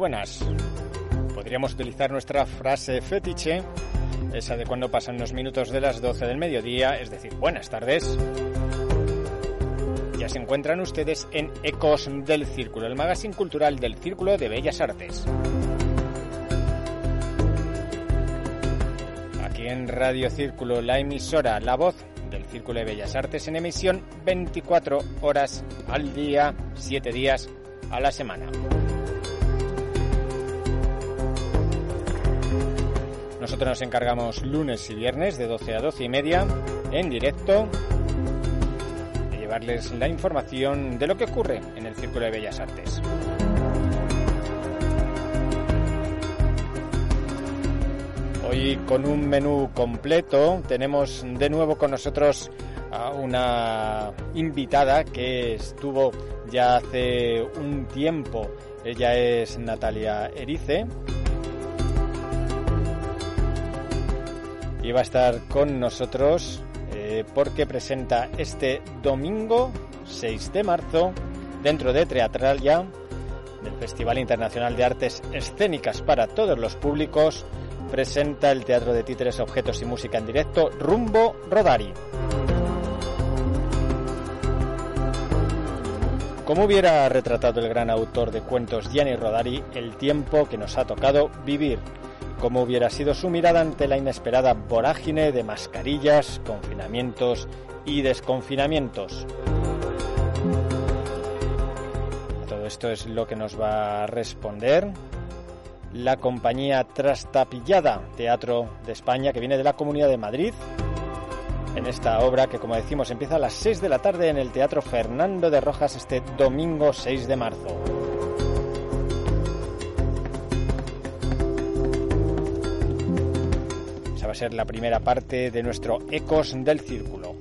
Buenas. Podríamos utilizar nuestra frase fetiche, esa de cuando pasan unos minutos de las 12 del mediodía, es decir, buenas tardes. Ya se encuentran ustedes en Ecos del Círculo, el magazine cultural del Círculo de Bellas Artes. Aquí en Radio Círculo, la emisora La Voz del Círculo de Bellas Artes en emisión 24 horas al día, 7 días a la semana. Nosotros nos encargamos lunes y viernes de 12 a 12 y media en directo de llevarles la información de lo que ocurre en el Círculo de Bellas Artes. Hoy con un menú completo tenemos de nuevo con nosotros a una invitada que estuvo ya hace un tiempo. Ella es Natalia Erice. Y va a estar con nosotros eh, porque presenta este domingo 6 de marzo dentro de Teatralia del Festival Internacional de Artes Escénicas para todos los públicos presenta el Teatro de Títeres, Objetos y Música en directo Rumbo Rodari. Como hubiera retratado el gran autor de cuentos Gianni Rodari el tiempo que nos ha tocado vivir cómo hubiera sido su mirada ante la inesperada vorágine de mascarillas, confinamientos y desconfinamientos. Todo esto es lo que nos va a responder la compañía Trastapillada Teatro de España, que viene de la Comunidad de Madrid, en esta obra que, como decimos, empieza a las 6 de la tarde en el Teatro Fernando de Rojas este domingo 6 de marzo. Va a ser la primera parte de nuestro Ecos del Círculo.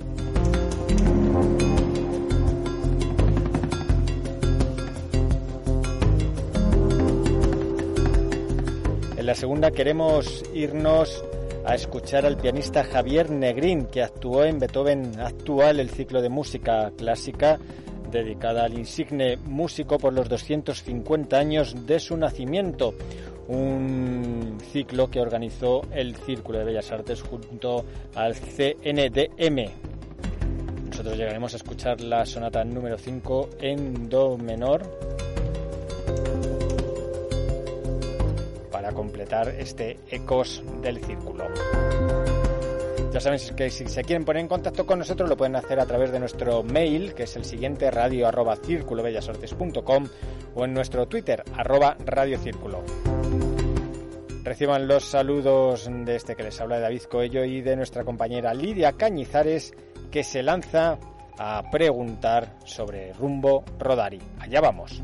En la segunda queremos irnos a escuchar al pianista Javier Negrín, que actuó en Beethoven Actual, el ciclo de música clásica dedicada al insigne músico por los 250 años de su nacimiento un ciclo que organizó el Círculo de Bellas Artes junto al CNDM. Nosotros llegaremos a escuchar la sonata número 5 en Do menor para completar este Ecos del Círculo. Ya saben que si se quieren poner en contacto con nosotros lo pueden hacer a través de nuestro mail, que es el siguiente radio arroba o en nuestro Twitter arroba radiocírculo. Reciban los saludos de este que les habla de David Coello y de nuestra compañera Lidia Cañizares, que se lanza a preguntar sobre Rumbo Rodari. Allá vamos.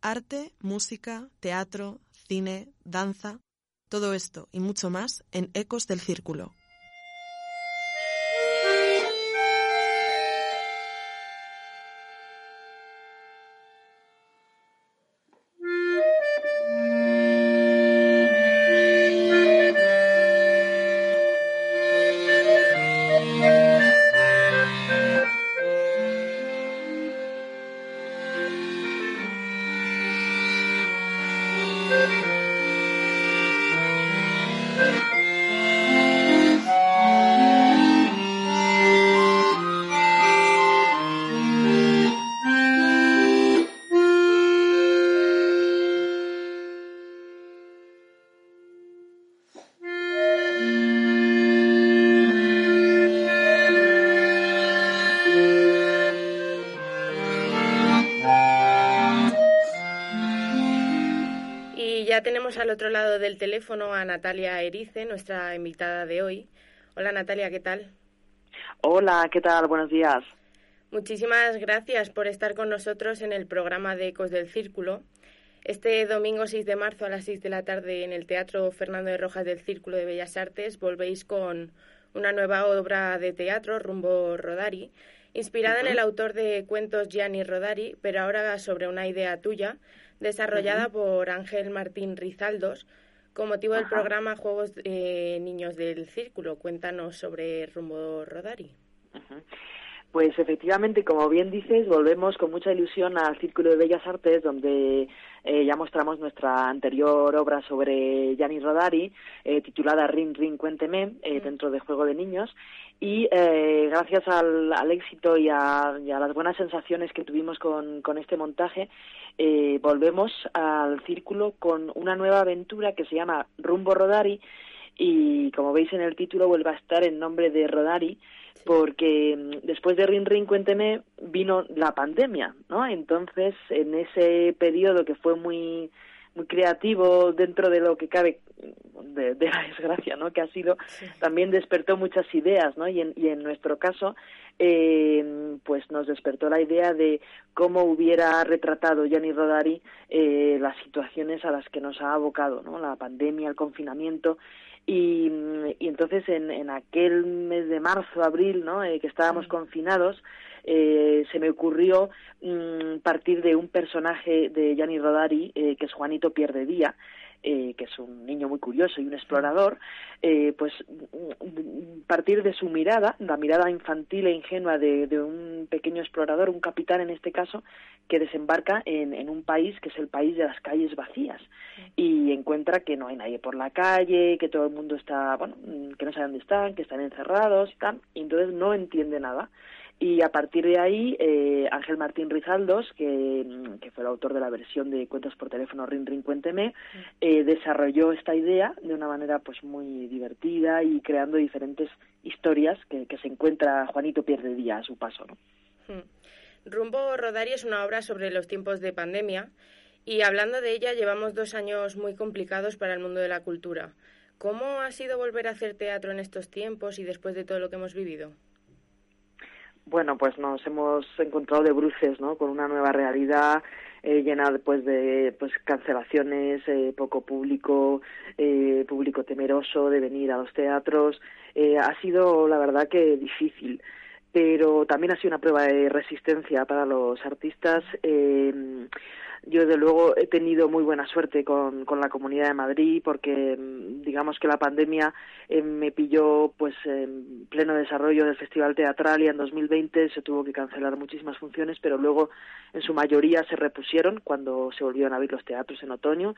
Arte, música, teatro, cine, danza, todo esto y mucho más en Ecos del Círculo. Ya tenemos al otro lado del teléfono a Natalia Erice, nuestra invitada de hoy. Hola Natalia, ¿qué tal? Hola, ¿qué tal? Buenos días. Muchísimas gracias por estar con nosotros en el programa de Ecos del Círculo. Este domingo 6 de marzo a las 6 de la tarde en el Teatro Fernando de Rojas del Círculo de Bellas Artes volvéis con una nueva obra de teatro, Rumbo Rodari, inspirada en el autor de cuentos Gianni Rodari, pero ahora sobre una idea tuya, desarrollada por Ángel Martín Rizaldos, con motivo del programa Juegos eh, Niños del Círculo. Cuéntanos sobre Rumbo Rodari. Pues efectivamente, como bien dices, volvemos con mucha ilusión al Círculo de Bellas Artes, donde eh, ya mostramos nuestra anterior obra sobre Gianni Rodari, eh, titulada Ring Ring Cuénteme, eh, dentro de Juego de Niños. Y gracias al, éxito y a, las buenas sensaciones que tuvimos con, con este montaje, volvemos al Círculo con una nueva aventura que se llama Rumbo Rodari. Y como veis en el título, vuelve a estar en nombre de Rodari, porque mm, después de Rin Rin Cuénteme vino la pandemia, ¿no? Entonces, en ese periodo que fue muy muy creativo dentro de lo que cabe de, la desgracia, ¿no? Que ha sido, también despertó muchas ideas, ¿no? Y en, y en nuestro caso, eh, pues nos despertó la idea de cómo hubiera retratado Gianni Rodari eh, las situaciones a las que nos ha abocado, ¿no? La pandemia, el confinamiento y, y entonces en, en, aquel mes de marzo, abril, ¿no? Eh, que estábamos confinados, eh, se me ocurrió mm, partir de un personaje de Gianni Rodari, eh, que es Juanito Pierdedía, eh, que es un niño muy curioso y un explorador, eh, pues partir de su mirada, la mirada infantil e ingenua de, un pequeño explorador, un capitán en este caso, que desembarca en, en, un país que es el país de las calles vacías y encuentra que no hay nadie por la calle, que todo el mundo está, bueno, que no sabe dónde están, que están encerrados y tal, y entonces no entiende nada. Y a partir de ahí, eh, Ángel Martín Rizaldos, que, que, fue el autor de la versión de Cuentos por teléfono Rin Rin Cuénteme, eh, desarrolló esta idea de una manera pues muy divertida y creando diferentes historias que, que se encuentra Juanito Pierde Día a su paso. ¿no? Hmm. Rumbo Rodari es una obra sobre los tiempos de pandemia y hablando de ella llevamos dos años muy complicados para el mundo de la cultura. ¿Cómo ha sido volver a hacer teatro en estos tiempos y después de todo lo que hemos vivido? Bueno, pues nos hemos encontrado de bruces, ¿no? Con una nueva realidad eh, llena pues de pues cancelaciones, eh, poco público, eh, público temeroso de venir a los teatros. Eh, ha sido, la verdad, que difícil, pero también ha sido una prueba de resistencia para los artistas. Yo, desde luego, he tenido muy buena suerte con, con la Comunidad de Madrid porque, mm, digamos que la pandemia eh, me pilló pues en pleno desarrollo del Festival Teatral y en 2020 se tuvo que cancelar muchísimas funciones, pero luego en su mayoría se repusieron cuando se volvieron a abrir los teatros en otoño.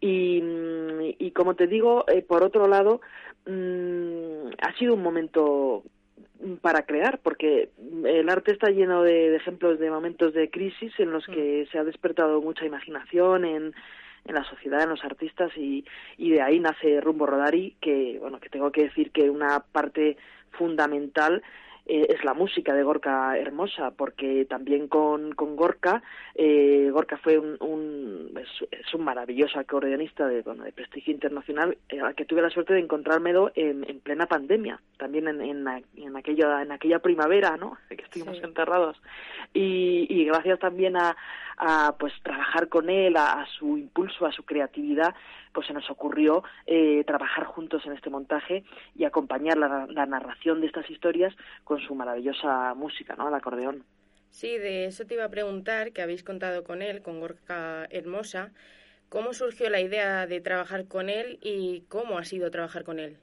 Y, mm, y como te digo, eh, por otro lado, mm, ha sido un momento para crear, porque el arte está lleno de, ejemplos de momentos de crisis en los que se ha despertado mucha imaginación en, en la sociedad, en los artistas y, y de ahí nace Rumbo Rodari, que bueno, que tengo que decir que una parte fundamental eh, es la música de Gorka Hermosa, porque también con, con Gorka, eh, Gorka fue un, un es, un maravilloso acordeonista de, bueno, de prestigio internacional, eh, al que tuve la suerte de encontrármelo en, en plena pandemia, también en, en, en, aquella, en aquella primavera, ¿no?, que estuvimos enterrados. Y, y gracias también a, a pues trabajar con él, a, su impulso, a su creatividad, pues se nos ocurrió eh, trabajar juntos en este montaje y acompañar la, narración de estas historias con su maravillosa música, ¿no? Al acordeón. Sí, de eso te iba a preguntar, que habéis contado con él, con Gorka Hermosa. ¿Cómo surgió la idea de trabajar con él y cómo ha sido trabajar con él?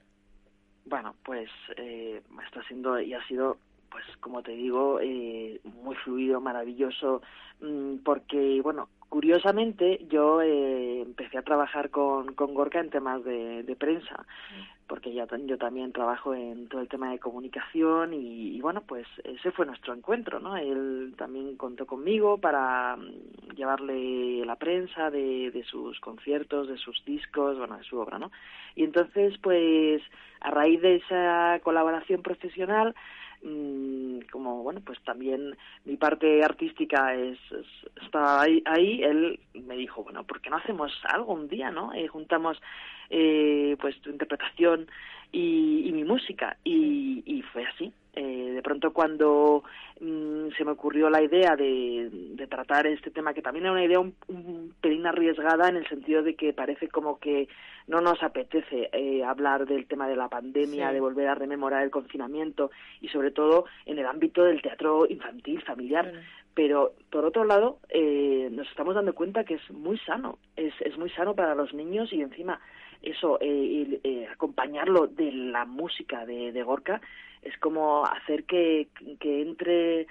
Bueno, pues eh, está siendo y ha sido pues como te digo, eh, muy fluido, maravilloso, mm, porque, bueno, curiosamente yo eh, empecé a trabajar con, con Gorka en temas de, prensa, porque ya, yo también trabajo en todo el tema de comunicación y, bueno, pues ese fue nuestro encuentro, ¿no? Él también contó conmigo para mm, llevarle la prensa de, de sus conciertos, de sus discos, bueno, de su obra, ¿no? Y entonces, pues, a raíz de esa colaboración profesional, como bueno pues también mi parte artística es, está ahí, ahí, él me dijo bueno por qué no hacemos algo un día no eh, juntamos eh, pues tu interpretación y, mi música. Y, y fue así. Eh, de pronto cuando mm, se me ocurrió la idea de, tratar este tema, que también era una idea un, pelín arriesgada en el sentido de que parece como que no nos apetece eh, hablar del tema de la pandemia, de volver a rememorar el confinamiento y sobre todo en el ámbito del teatro infantil, familiar. Pero por otro lado, eh, nos estamos dando cuenta que es muy sano, es, es muy sano para los niños y encima eso, eh, acompañarlo de la música de, de Gorka es como hacer que, que entre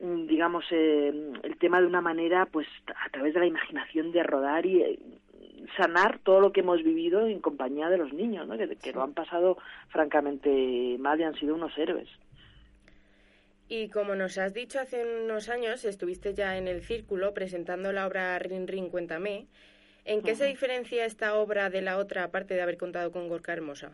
mm, digamos eh, el tema de una manera pues a través de la imaginación de rodar y eh, sanar todo lo que hemos vivido en compañía de los niños ¿no? que, que lo han pasado francamente mal y han sido unos héroes y como nos has dicho hace unos años, estuviste ya en el círculo presentando la obra Rin Rin Cuéntame. ¿En qué se diferencia esta obra de la otra, aparte de haber contado con Gorka Hermosa?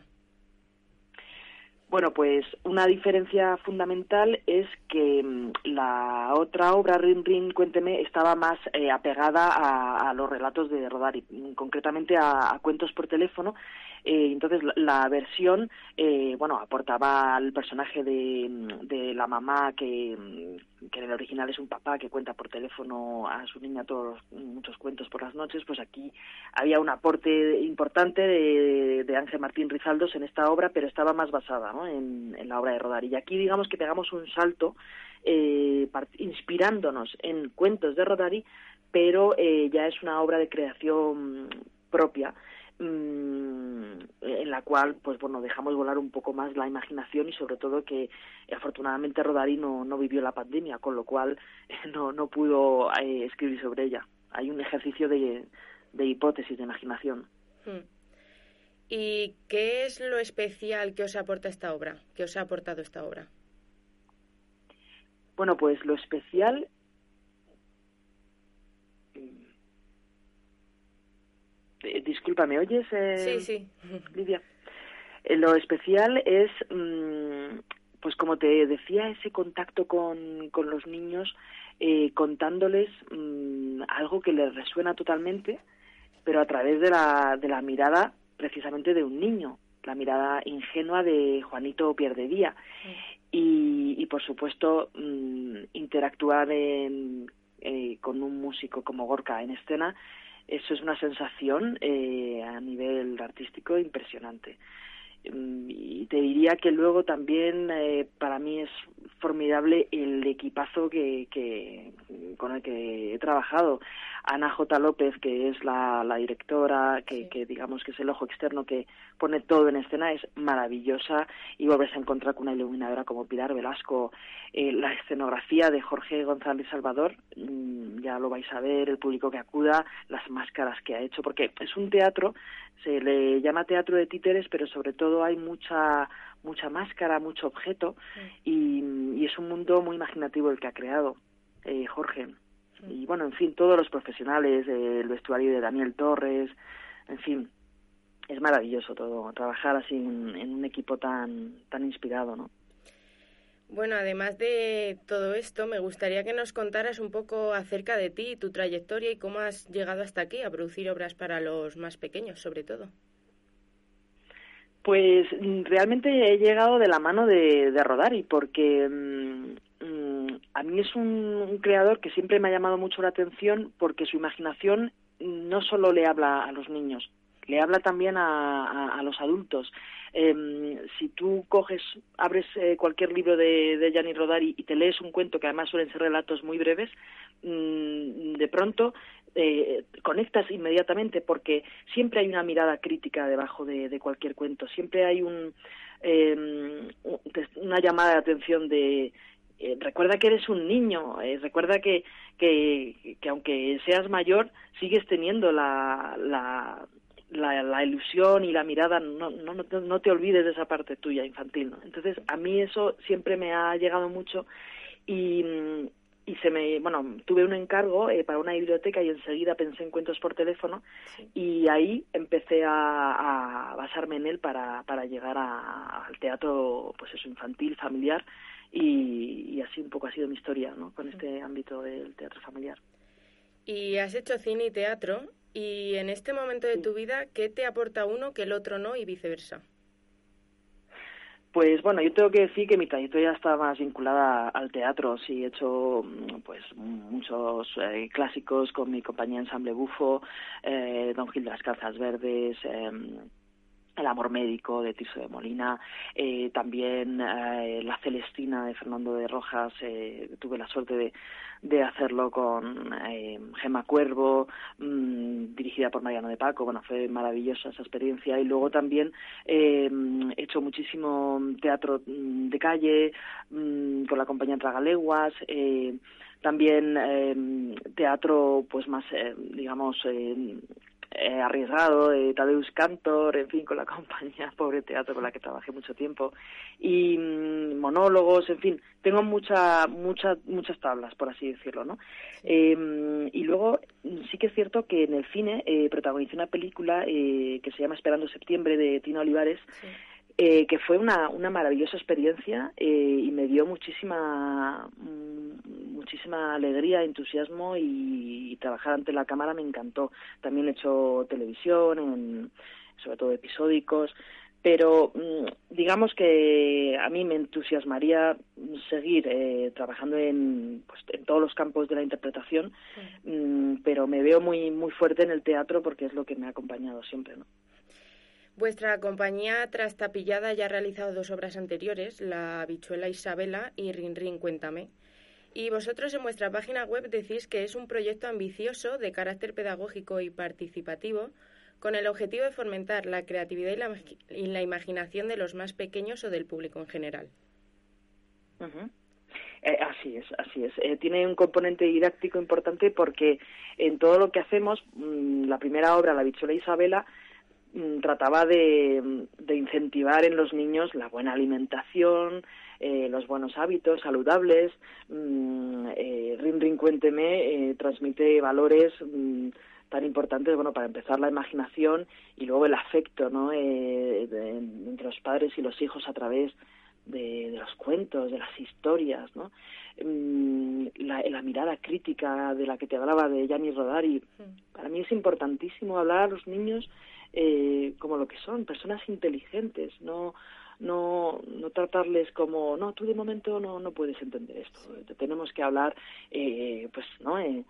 Bueno, pues una diferencia fundamental es que mm, la otra obra, Rin Rin, Cuénteme, estaba más eh, apegada a, los relatos de Rodari, mm, concretamente a, cuentos por teléfono. Eh, entonces, la, versión, eh, bueno, aportaba al personaje de, mm, la mamá que, que en el original es un papá que cuenta por teléfono a su niña todos muchos cuentos por las noches, pues aquí había un aporte importante de, de Ángel Martín Rizaldos en esta obra, pero estaba más basada ¿no? En, la obra de Rodari. Y aquí digamos que pegamos un salto eh, inspirándonos en cuentos de Rodari, pero eh, ya es una obra de creación propia Mm, en la cual pues bueno dejamos volar un poco más la imaginación y sobre todo que afortunadamente Rodari no, no vivió la pandemia con lo cual no, no pudo eh, escribir sobre ella hay un ejercicio de, de hipótesis de imaginación hmm. ¿Y qué es lo especial que os aporta esta obra? ¿Qué os ha aportado esta obra? Bueno, pues lo especial Eh, disculpa, ¿me oyes? Eh, sí, sí. Lidia. Eh, lo especial es, mm, pues como te decía, ese contacto con, con los niños, contándoles mm, algo que les resuena totalmente, pero a través de la, de la mirada precisamente de un niño, la mirada ingenua de Juanito Pierdedía. Y, y por supuesto, mm, interactuar con un músico como Gorka en escena eso es una sensación eh, a nivel artístico impresionante. Mm, y te diría que luego también eh, para mí es formidable el equipazo que, que, con el que he trabajado. Ana J. López, que es la, la directora, que, que, digamos que es el ojo externo que pone todo en escena, es maravillosa y vuelves a encontrar con una iluminadora como Pilar Velasco. Eh, la escenografía de Jorge González Salvador, mm, ya lo vais a ver, el público que acuda, las máscaras que ha hecho, porque es un teatro, se le llama teatro de títeres, pero sobre todo hay mucha mucha máscara, mucho objeto y, es un mundo muy imaginativo el que ha creado eh, Jorge. Y bueno, en fin, todos los profesionales, el vestuario de Daniel Torres, en fin, es maravilloso todo, trabajar así en, en un equipo tan, tan inspirado, ¿no? Bueno, además de todo esto, me gustaría que nos contaras un poco acerca de ti, tu trayectoria y cómo has llegado hasta aquí a producir obras para los más pequeños, sobre todo. Pues mm, realmente he llegado de la mano de, Rodari, porque mm, mm, a mí es un, creador que siempre me ha llamado mucho la atención porque su imaginación no solo le habla a los niños, le habla también a, a, los adultos. Em, si tú coges, abres eh, cualquier libro de, de Gianni Rodari y te lees un cuento que además suelen ser relatos muy breves, de pronto eh, conectas inmediatamente porque siempre hay una mirada crítica debajo de, cualquier cuento, siempre hay un, em, una llamada de atención de eh, recuerda que eres un niño, eh, recuerda que, que, que, aunque seas mayor sigues teniendo la, la, la, ilusión y la mirada, no, no, no, te olvides de esa parte tuya infantil. ¿no? Entonces, a mí eso siempre me ha llegado mucho y, y se me, bueno, tuve un encargo eh, para una biblioteca y enseguida pensé en cuentos por teléfono y ahí empecé a, basarme en él para, para llegar al teatro, pues eso, infantil, familiar y, así un poco ha sido mi historia ¿no? con este ámbito del teatro familiar. Y has hecho cine y teatro y en este momento de tu vida, ¿qué te aporta uno que el otro no y viceversa? Pues bueno, yo tengo que decir que mi trayectoria está más vinculada al teatro. Sí, he hecho mm, pues muchos eh, clásicos con mi compañía Ensamble Bufo, eh, Don Gil de las Calzas Verdes, eh, el amor médico de Tirso de Molina, eh, también eh, La Celestina de Fernando de Rojas, eh, tuve la suerte de, hacerlo con eh, Gema Cuervo, mmm, dirigida por Mariano de Paco, bueno, fue maravillosa esa experiencia. Y luego también eh, he hecho muchísimo teatro mm, de calle mmm, con la compañía Tragaleguas, eh, también teatro pues más digamos eh, arriesgado de Tadeusz Cantor, en fin, con la compañía Pobre Teatro con la que trabajé mucho tiempo, y mmm, monólogos, en fin, tengo mucha, mucha, muchas tablas, por así decirlo, ¿no? Eh, y luego sí que es cierto que en el cine eh, protagonicé una película eh, que se llama Esperando Septiembre de Tina Olivares, sí. Eh, que fue una, una maravillosa experiencia eh, y me dio muchísima muchísima alegría, entusiasmo y, y, trabajar ante la cámara me encantó. También he hecho televisión, en, sobre todo episódicos, pero mm, digamos que a mí me entusiasmaría seguir eh, trabajando en, pues, en todos los campos de la interpretación, sí. mm, pero me veo muy muy fuerte en el teatro porque es lo que me ha acompañado siempre, ¿no? Vuestra compañía Trastapillada ya ha realizado dos obras anteriores, La Bichuela Isabela y Rin Rin Cuéntame. Y vosotros en vuestra página web decís que es un proyecto ambicioso de carácter pedagógico y participativo con el objetivo de fomentar la creatividad y la, imaginación de los más pequeños o del público en general. Eh, así es, así es. Eh, tiene un componente didáctico importante porque en todo lo que hacemos, mmm, la primera obra, La Bichuela Isabela, Mm, trataba de, de, incentivar en los niños la buena alimentación, eh, los buenos hábitos saludables. Mm, eh, Rin Rin Cuénteme eh, transmite valores mm, tan importantes, bueno, para empezar la imaginación y luego el afecto, ¿no? Eh, de, entre los padres y los hijos a través de, de los cuentos, de las historias, ¿no? La, la, mirada crítica de la que te hablaba de Gianni Rodari. Para mí es importantísimo hablar a los niños eh, como lo que son, personas inteligentes, no no no tratarles como no tú de momento no no puedes entender esto tenemos que hablar eh, pues no eh,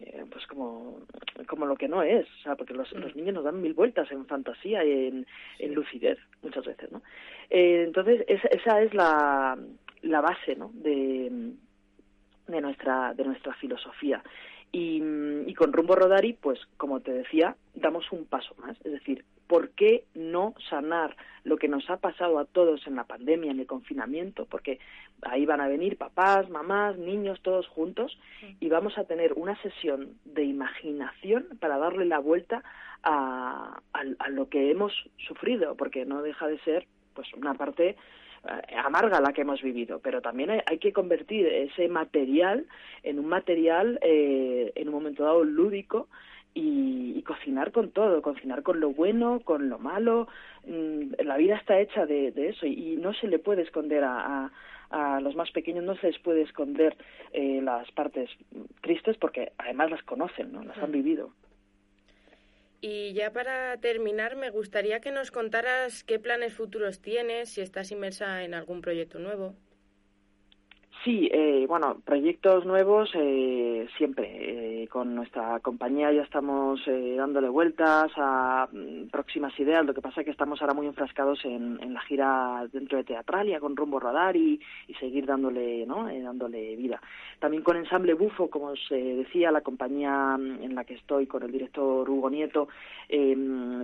eh, pues como como lo que no es o sea porque los, los niños nos dan mil vueltas en fantasía y en, en lucidez muchas veces no eh, entonces esa, esa es la la base no de de nuestra de nuestra filosofía. Y, y, con Rumbo Rodari, pues como te decía, damos un paso más. Es decir, ¿por qué no sanar lo que nos ha pasado a todos en la pandemia, en el confinamiento? Porque ahí van a venir papás, mamás, niños, todos juntos y vamos a tener una sesión de imaginación para darle la vuelta a, a, a lo que hemos sufrido, porque no deja de ser pues una parte eh, amarga la que hemos vivido, pero también hay, hay, que convertir ese material en un material eh, en un momento dado lúdico y, y, cocinar con todo, cocinar con lo bueno, con lo malo. Mm, la vida está hecha de, de eso y, y, no se le puede esconder a, a a los más pequeños no se les puede esconder eh, las partes tristes porque además las conocen, ¿no? las han vivido. Y ya para terminar, me gustaría que nos contaras qué planes futuros tienes, si estás inmersa en algún proyecto nuevo. Sí, eh, bueno, proyectos nuevos eh, siempre. Eh, con nuestra compañía ya estamos eh, dándole vueltas a mm, próximas ideas. Lo que pasa es que estamos ahora muy enfrascados en, en la gira dentro de Teatralia con Rumbo Radar y, y seguir dándole, ¿no? Eh, dándole vida. También con Ensamble Bufo, como se decía, la compañía mm, en la que estoy con el director Hugo Nieto, eh,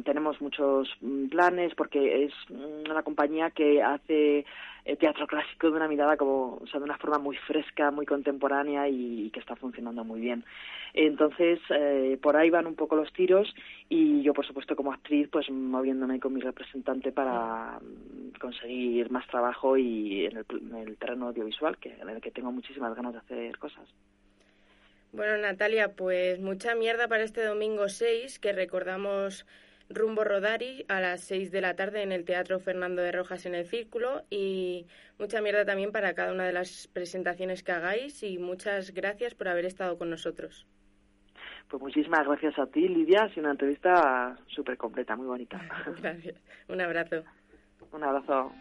tenemos muchos mm, planes porque es una compañía que hace eh, teatro clásico de una mirada como, o sea, de una forma muy fresca, muy contemporánea y, y que está funcionando muy bien. Entonces, eh, por ahí van un poco los tiros y yo, por supuesto, como actriz, pues moviéndome con mi representante para conseguir más trabajo y en el, en el terreno audiovisual, que, en el que tengo muchísimas ganas de hacer cosas. Bueno, Natalia, pues mucha mierda para este domingo 6, que recordamos Rumbo Rodari a las 6 de la tarde en el Teatro Fernando de Rojas en el Círculo y mucha mierda también para cada una de las presentaciones que hagáis y muchas gracias por haber estado con nosotros. Pues muchísimas gracias a ti, Lidia. Sido una entrevista súper completa, muy bonita. Gracias. Un abrazo. Un abrazo.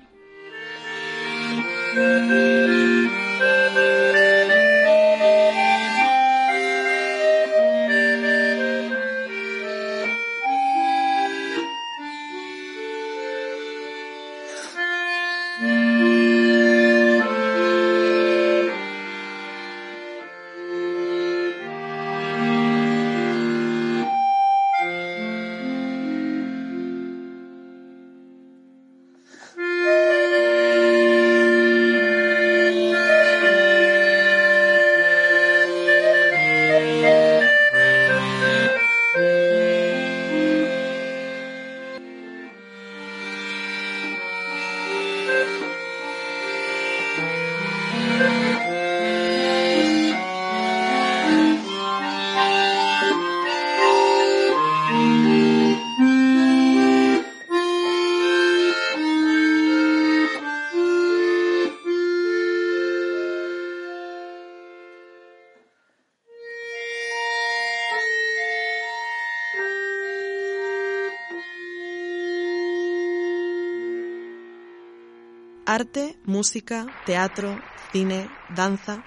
Arte, música, teatro, cine, danza,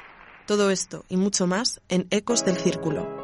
todo esto y mucho más en Ecos del Círculo.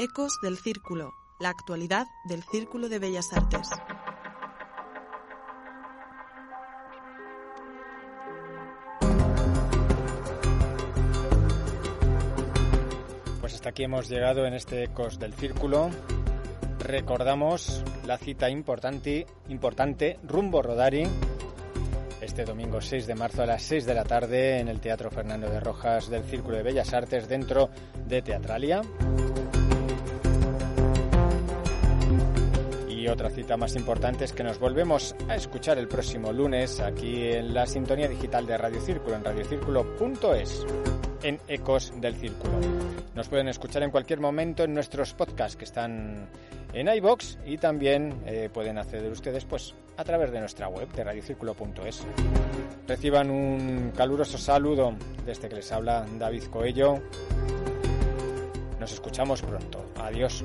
Ecos del Círculo, la actualidad del Círculo de Bellas Artes. Pues hasta aquí hemos llegado en este Ecos del Círculo. Recordamos la cita importante, importante rumbo Rodari este domingo 6 de marzo a las 6 de la tarde en el Teatro Fernando de Rojas del Círculo de Bellas Artes dentro de Teatralia. Y otra cita más importante es que nos volvemos a escuchar el próximo lunes aquí en la sintonía digital de Radio Círculo, en radiocírculo.es, en Ecos del Círculo. Nos pueden escuchar en cualquier momento en nuestros podcasts que están en iBox y también eh, pueden acceder ustedes pues a través de nuestra web de radiocírculo.es. Reciban un caluroso saludo desde que les habla David Coello. Nos escuchamos pronto. Adiós.